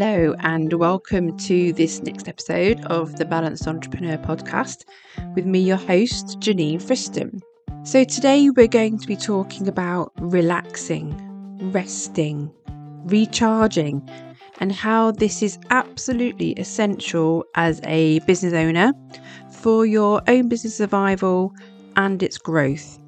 Hello, and welcome to this next episode of the Balanced Entrepreneur podcast with me, your host, Janine Friston. So, today we're going to be talking about relaxing, resting, recharging, and how this is absolutely essential as a business owner for your own business survival and its growth,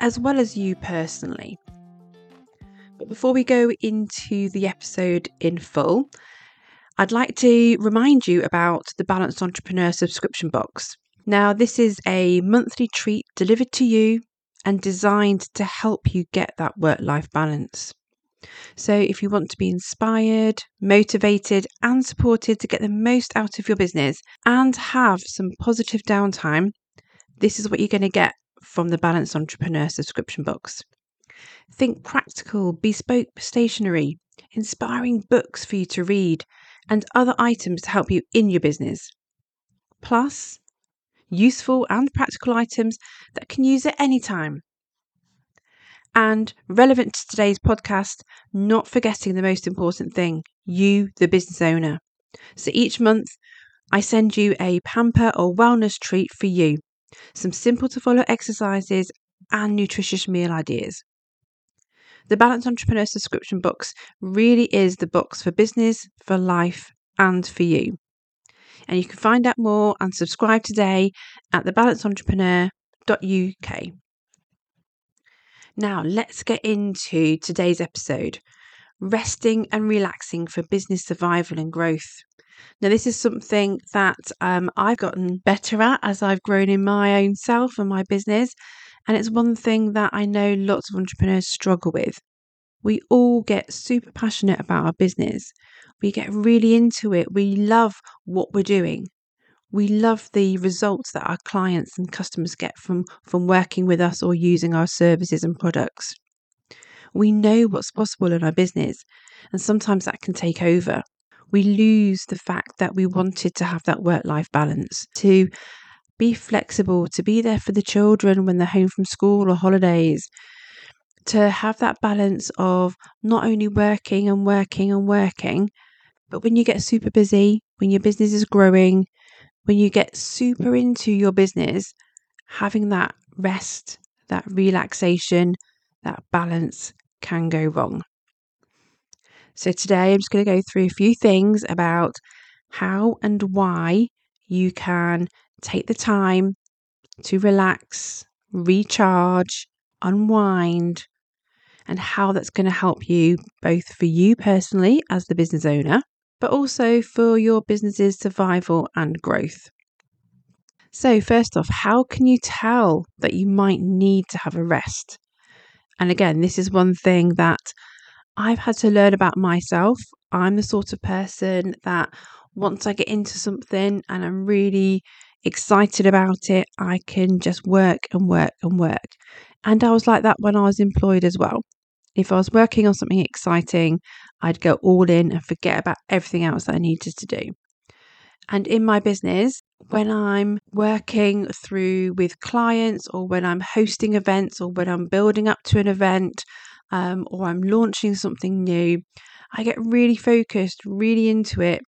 as well as you personally. But before we go into the episode in full, I'd like to remind you about the Balanced Entrepreneur subscription box. Now, this is a monthly treat delivered to you and designed to help you get that work life balance. So, if you want to be inspired, motivated, and supported to get the most out of your business and have some positive downtime, this is what you're going to get from the Balanced Entrepreneur subscription box. Think practical, bespoke stationery, inspiring books for you to read, and other items to help you in your business. Plus, useful and practical items that can use at any time. And relevant to today's podcast, not forgetting the most important thing you, the business owner. So each month, I send you a pamper or wellness treat for you, some simple to follow exercises, and nutritious meal ideas. The Balanced Entrepreneur subscription box really is the box for business, for life, and for you. And you can find out more and subscribe today at thebalanceentrepreneur.uk. Now, let's get into today's episode resting and relaxing for business survival and growth. Now, this is something that um, I've gotten better at as I've grown in my own self and my business. And it's one thing that I know lots of entrepreneurs struggle with. We all get super passionate about our business. We get really into it. We love what we're doing. We love the results that our clients and customers get from, from working with us or using our services and products. We know what's possible in our business, and sometimes that can take over. We lose the fact that we wanted to have that work life balance, to be flexible, to be there for the children when they're home from school or holidays, to have that balance of not only working and working and working, but when you get super busy, when your business is growing, when you get super into your business, having that rest, that relaxation, that balance can go wrong. So, today I'm just going to go through a few things about how and why you can take the time to relax, recharge, unwind, and how that's going to help you both for you personally as the business owner, but also for your business's survival and growth. So, first off, how can you tell that you might need to have a rest? And again, this is one thing that I've had to learn about myself. I'm the sort of person that once I get into something and I'm really excited about it, I can just work and work and work. And I was like that when I was employed as well. If I was working on something exciting, I'd go all in and forget about everything else that I needed to do. And in my business, when I'm working through with clients or when I'm hosting events or when I'm building up to an event um, or I'm launching something new, I get really focused, really into it,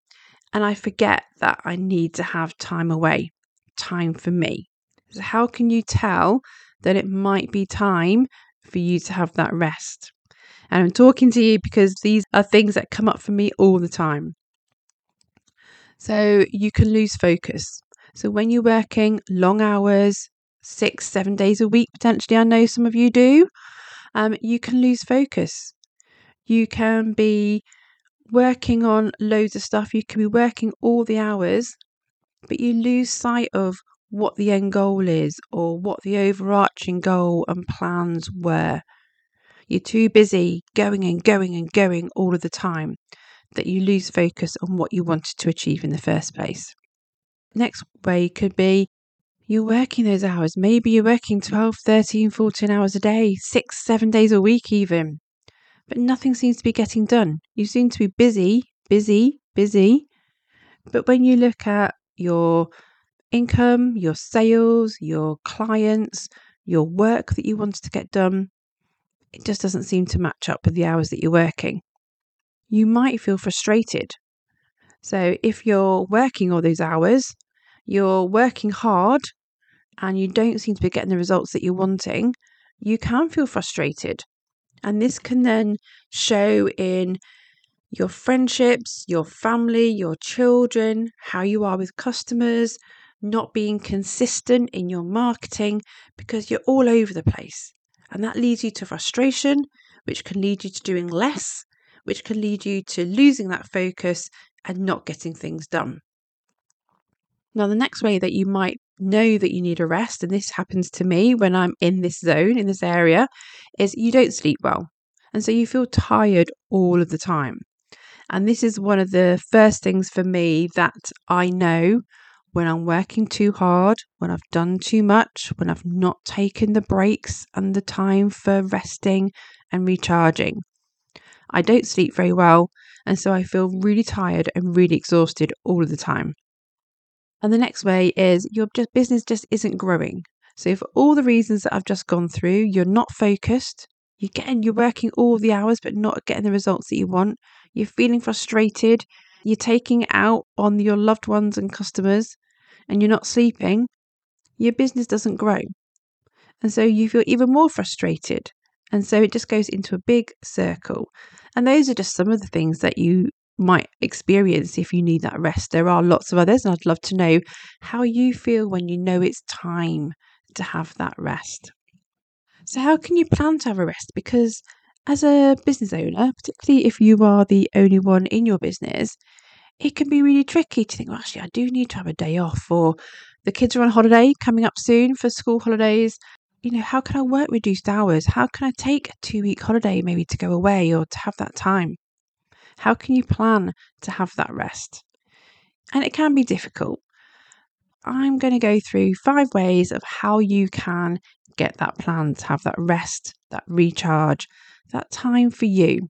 and I forget that I need to have time away, time for me. So, how can you tell that it might be time for you to have that rest? And I'm talking to you because these are things that come up for me all the time. So you can lose focus. So when you're working long hours, six, seven days a week, potentially, I know some of you do, um, you can lose focus. You can be working on loads of stuff, you can be working all the hours, but you lose sight of what the end goal is or what the overarching goal and plans were. You're too busy going and going and going all of the time that you lose focus on what you wanted to achieve in the first place. Next way could be you're working those hours. Maybe you're working 12, 13, 14 hours a day, six, seven days a week, even. But nothing seems to be getting done. You seem to be busy, busy, busy. But when you look at your income, your sales, your clients, your work that you wanted to get done, it just doesn't seem to match up with the hours that you're working. You might feel frustrated So if you're working all those hours, you're working hard and you don't seem to be getting the results that you're wanting, you can feel frustrated. And this can then show in your friendships, your family, your children, how you are with customers, not being consistent in your marketing because you're all over the place. And that leads you to frustration, which can lead you to doing less, which can lead you to losing that focus and not getting things done. Now, the next way that you might know that you need a rest, and this happens to me when I'm in this zone, in this area, is you don't sleep well. And so you feel tired all of the time. And this is one of the first things for me that I know when I'm working too hard, when I've done too much, when I've not taken the breaks and the time for resting and recharging. I don't sleep very well, and so I feel really tired and really exhausted all of the time. And the next way is your business just isn't growing. So for all the reasons that I've just gone through, you're not focused, you're getting you're working all the hours but not getting the results that you want, you're feeling frustrated, you're taking out on your loved ones and customers, and you're not sleeping, your business doesn't grow. And so you feel even more frustrated. And so it just goes into a big circle. And those are just some of the things that you might experience if you need that rest. There are lots of others, and I'd love to know how you feel when you know it's time to have that rest. So, how can you plan to have a rest? Because as a business owner, particularly if you are the only one in your business, it can be really tricky to think, well, actually, I do need to have a day off, or the kids are on holiday coming up soon for school holidays. You know, how can I work reduced hours? How can I take a two week holiday maybe to go away or to have that time? How can you plan to have that rest? And it can be difficult. I'm going to go through five ways of how you can get that plan to have that rest, that recharge, that time for you.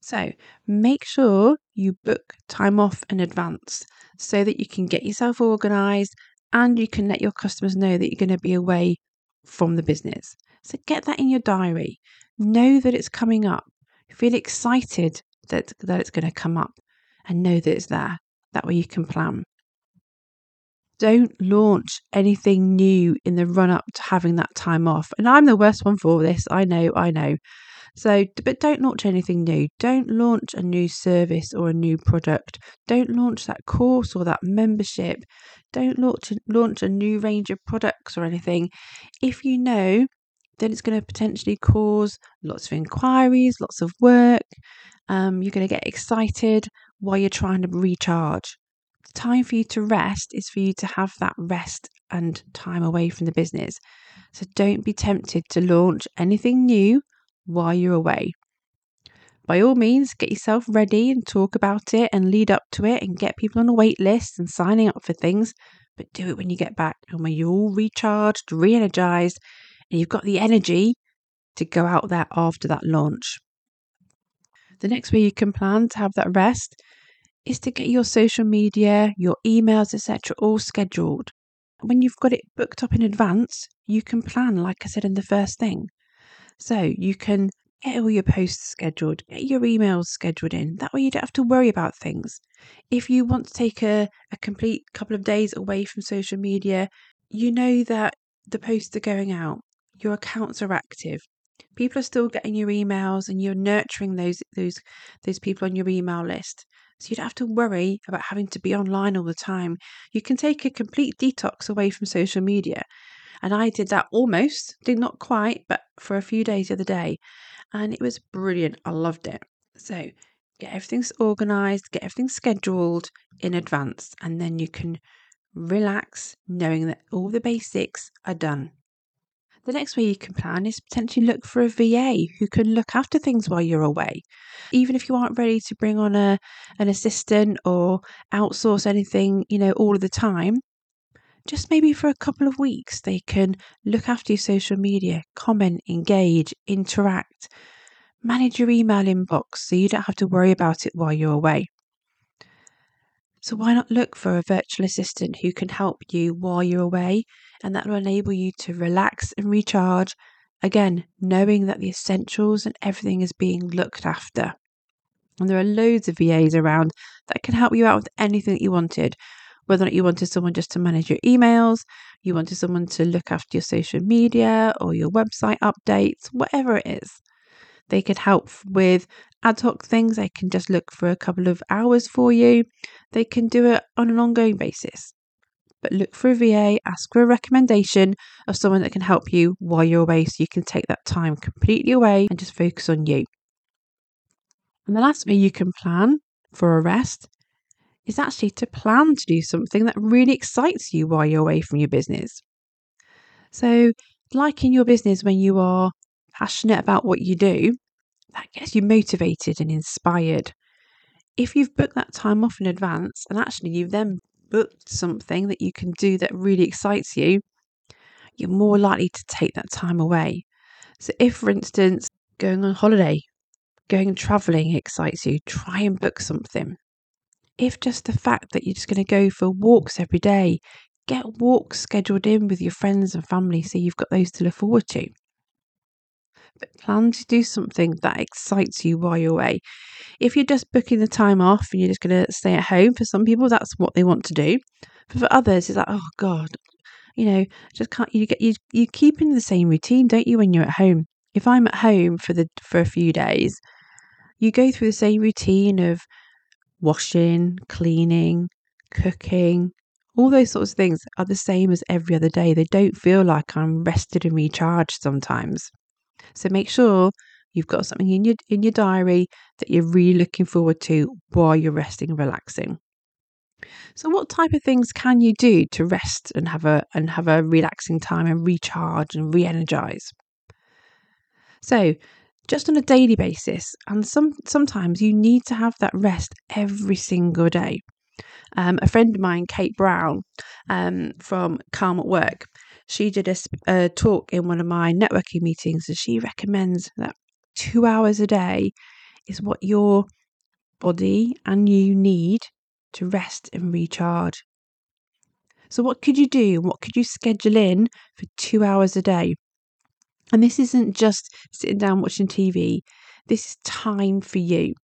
So make sure you book time off in advance so that you can get yourself organized and you can let your customers know that you're going to be away from the business. So get that in your diary. Know that it's coming up. Feel excited that, that it's going to come up and know that it's there. That way you can plan. Don't launch anything new in the run up to having that time off. And I'm the worst one for this. I know, I know. So, but don't launch anything new. Don't launch a new service or a new product. Don't launch that course or that membership. Don't launch launch a new range of products or anything. If you know then it's going to potentially cause lots of inquiries, lots of work. Um, you're going to get excited while you're trying to recharge. Time for you to rest is for you to have that rest and time away from the business. So don't be tempted to launch anything new while you're away. By all means, get yourself ready and talk about it and lead up to it and get people on a wait list and signing up for things, but do it when you get back and when you're all recharged, re energized, and you've got the energy to go out there after that launch. The next way you can plan to have that rest is to get your social media, your emails, etc., all scheduled. When you've got it booked up in advance, you can plan, like I said in the first thing. So you can get all your posts scheduled, get your emails scheduled in. That way you don't have to worry about things. If you want to take a, a complete couple of days away from social media, you know that the posts are going out, your accounts are active. People are still getting your emails and you're nurturing those those those people on your email list. So you don't have to worry about having to be online all the time. You can take a complete detox away from social media and I did that almost, did not quite, but for a few days the other day. And it was brilliant. I loved it. So get everything organized, get everything scheduled in advance, and then you can relax knowing that all the basics are done. The next way you can plan is potentially look for a VA who can look after things while you're away. Even if you aren't ready to bring on a an assistant or outsource anything, you know, all of the time, just maybe for a couple of weeks, they can look after your social media, comment, engage, interact, manage your email inbox so you don't have to worry about it while you're away. So, why not look for a virtual assistant who can help you while you're away and that will enable you to relax and recharge? Again, knowing that the essentials and everything is being looked after. And there are loads of VAs around that can help you out with anything that you wanted. Whether or not you wanted someone just to manage your emails, you wanted someone to look after your social media or your website updates, whatever it is. They could help with ad hoc things. They can just look for a couple of hours for you. They can do it on an ongoing basis. But look for a VA, ask for a recommendation of someone that can help you while you're away so you can take that time completely away and just focus on you. And the last way you can plan for a rest is actually to plan to do something that really excites you while you're away from your business. So, like in your business, when you are passionate about what you do, that gets you motivated and inspired. If you've booked that time off in advance and actually you've then booked something that you can do that really excites you, you're more likely to take that time away. So, if for instance, going on holiday, going and traveling excites you, try and book something. If just the fact that you're just going to go for walks every day, get walks scheduled in with your friends and family so you've got those to look forward to. But plan to do something that excites you while you're away. If you're just booking the time off and you're just going to stay at home, for some people that's what they want to do. But for others, it's like, oh God, you know, just can't you get you you keep in the same routine, don't you, when you're at home? If I'm at home for the for a few days, you go through the same routine of washing, cleaning, cooking, all those sorts of things are the same as every other day. They don't feel like I'm rested and recharged sometimes. So make sure you've got something in your in your diary that you're really looking forward to while you're resting and relaxing. So what type of things can you do to rest and have a and have a relaxing time and recharge and re-energize? So just on a daily basis and some sometimes you need to have that rest every single day. Um, a friend of mine, Kate Brown, um, from Calm at Work, she did a, a talk in one of my networking meetings, and she recommends that two hours a day is what your body and you need to rest and recharge. So, what could you do? What could you schedule in for two hours a day? And this isn't just sitting down watching TV, this is time for you.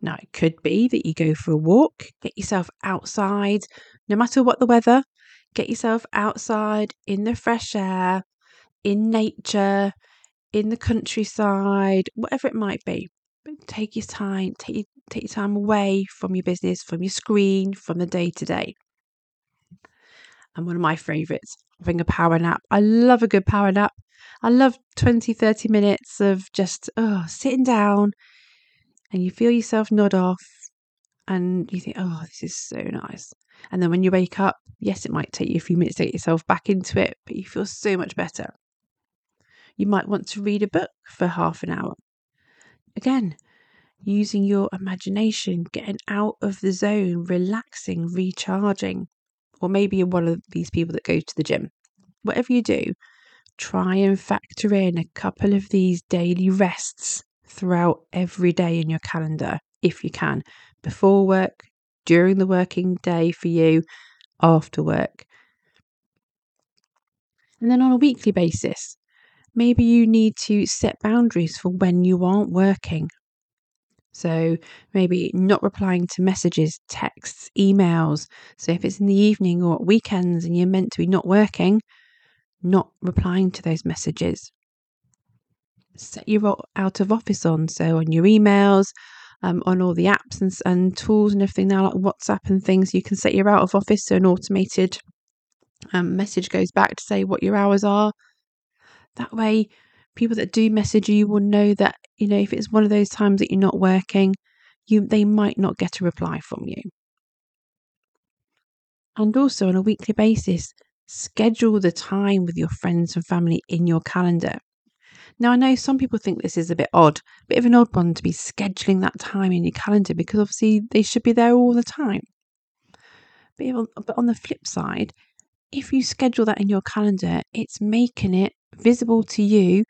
Now, it could be that you go for a walk, get yourself outside, no matter what the weather, get yourself outside in the fresh air, in nature, in the countryside, whatever it might be. But take your time, take take your time away from your business, from your screen, from the day to day. And one of my favourites, having a power nap. I love a good power nap. I love 20, 30 minutes of just oh, sitting down and you feel yourself nod off and you think, oh, this is so nice. And then when you wake up, yes, it might take you a few minutes to get yourself back into it, but you feel so much better. You might want to read a book for half an hour. Again, using your imagination, getting out of the zone, relaxing, recharging. Or maybe you're one of these people that go to the gym. Whatever you do, try and factor in a couple of these daily rests throughout every day in your calendar if you can, before work, during the working day for you, after work. And then on a weekly basis, maybe you need to set boundaries for when you aren't working. So maybe not replying to messages, texts, emails. So if it's in the evening or at weekends and you're meant to be not working, not replying to those messages. Set your out of office on, so on your emails, um, on all the apps and, and tools and everything now, like WhatsApp and things, you can set your out of office so an automated um, message goes back to say what your hours are. That way, people that do message you will know that you know if it's one of those times that you're not working, you they might not get a reply from you. And also on a weekly basis, Schedule the time with your friends and family in your calendar. Now, I know some people think this is a bit odd, a bit of an odd one to be scheduling that time in your calendar because obviously they should be there all the time. But on the flip side, if you schedule that in your calendar, it's making it visible to you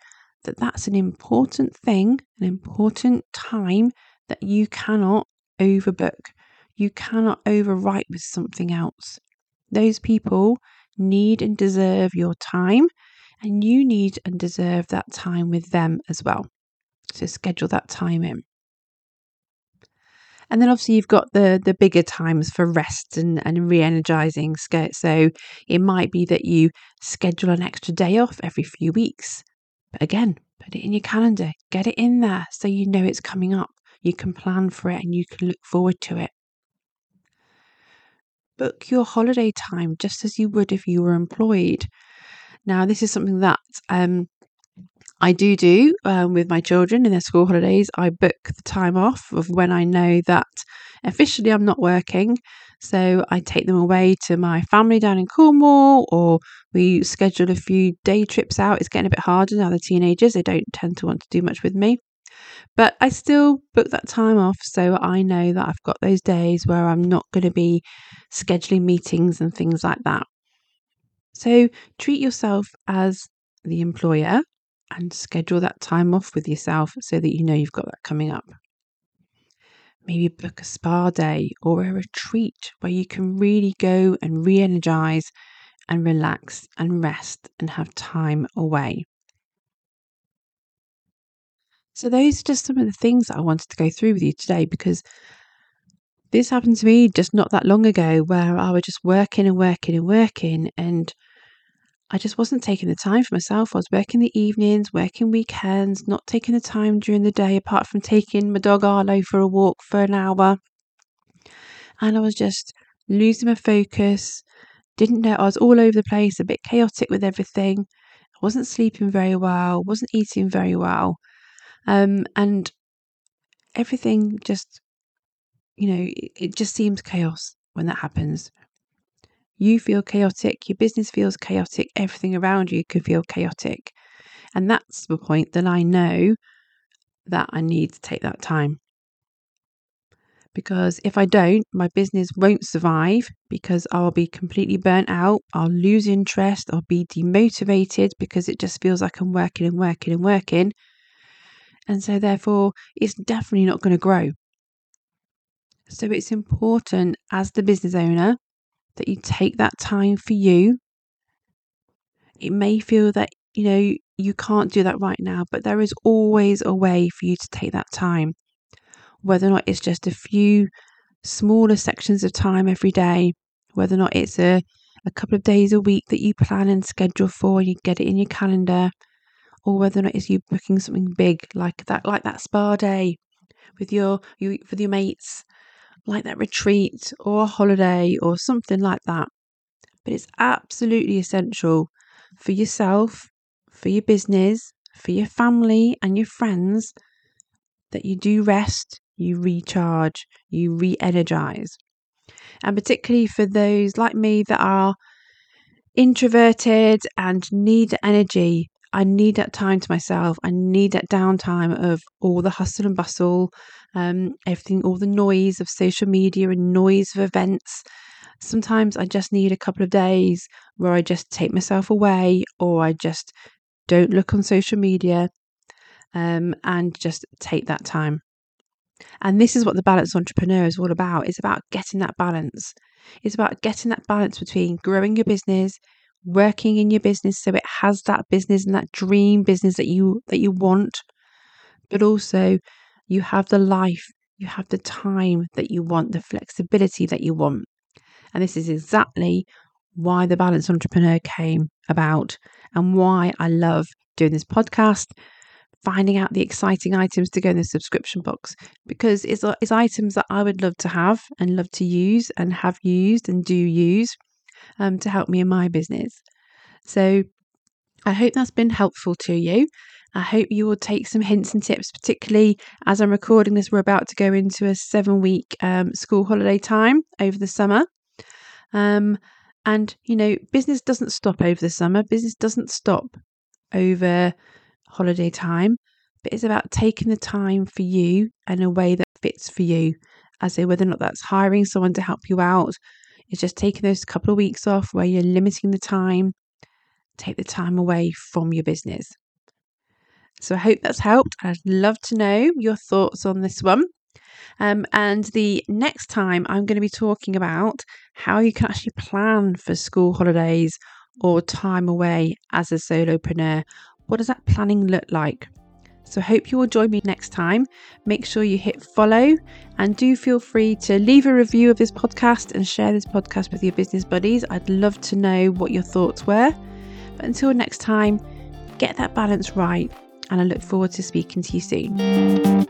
that that's an important thing, an important time that you cannot overbook. You cannot overwrite with something else. Those people need and deserve your time, and you need and deserve that time with them as well. So schedule that time in. And then obviously you've got the the bigger times for rest and, and re-energizing. So it might be that you schedule an extra day off every few weeks. But again, put it in your calendar, get it in there so you know it's coming up. You can plan for it and you can look forward to it. Book your holiday time just as you would if you were employed. Now, this is something that um, I do do um, with my children in their school holidays. I book the time off of when I know that officially I'm not working. So I take them away to my family down in Cornwall, or we schedule a few day trips out. It's getting a bit harder now, the teenagers, they don't tend to want to do much with me. But I still book that time off so I know that I've got those days where I'm not going to be scheduling meetings and things like that. So treat yourself as the employer and schedule that time off with yourself so that you know you've got that coming up. Maybe book a spa day or a retreat where you can really go and re energize and relax and rest and have time away. So, those are just some of the things that I wanted to go through with you today because this happened to me just not that long ago where I was just working and working and working and I just wasn't taking the time for myself. I was working the evenings, working weekends, not taking the time during the day apart from taking my dog Arlo for a walk for an hour. And I was just losing my focus. Didn't know I was all over the place, a bit chaotic with everything. I wasn't sleeping very well, wasn't eating very well. Um, and everything just, you know, it, it just seems chaos when that happens. You feel chaotic, your business feels chaotic, everything around you could feel chaotic. And that's the point that I know that I need to take that time. Because if I don't, my business won't survive because I'll be completely burnt out. I'll lose interest. I'll be demotivated because it just feels like I'm working and working and working. And so, therefore, it's definitely not going to grow. So, it's important as the business owner that you take that time for you. It may feel that, you know, you can't do that right now, but there is always a way for you to take that time. Whether or not it's just a few smaller sections of time every day, whether or not it's a, a couple of days a week that you plan and schedule for, you get it in your calendar, or whether or not it's you booking something big like that, like that spa day with your, your with your mates, like that retreat or a holiday or something like that. But it's absolutely essential for yourself, for your business, for your family and your friends that you do rest, you recharge, you re energize. And particularly for those like me that are introverted and need energy I need that time to myself. I need that downtime of all the hustle and bustle, um, everything, all the noise of social media and noise of events. Sometimes I just need a couple of days where I just take myself away or I just don't look on social media um, and just take that time. And this is what the balance entrepreneur is all about. It's about getting that balance. It's about getting that balance between growing your business, working in your business so it has that business and that dream business that you that you want. But also you have the life you have the time that you want the flexibility that you want. And this is exactly why the balanced entrepreneur came about and why I love doing this podcast finding out the exciting items to go in the subscription box. Because it's, it's items that I would love to have and love to use and have used and do use um, to help me in my business. So I hope that's been helpful to you. I hope you will take some hints and tips, particularly as I'm recording this. We're about to go into a seven week um, school holiday time over the summer. Um, and, you know, business doesn't stop over the summer, business doesn't stop over holiday time, but it's about taking the time for you in a way that fits for you. I say, whether or not that's hiring someone to help you out, is just taking those couple of weeks off where you're limiting the time, take the time away from your business. So I hope that's helped. I'd love to know your thoughts on this one. Um, and the next time, I'm going to be talking about how you can actually plan for school holidays or time away as a solopreneur. What does that planning look like? So, hope you will join me next time. Make sure you hit follow and do feel free to leave a review of this podcast and share this podcast with your business buddies. I'd love to know what your thoughts were. But until next time, get that balance right, and I look forward to speaking to you soon.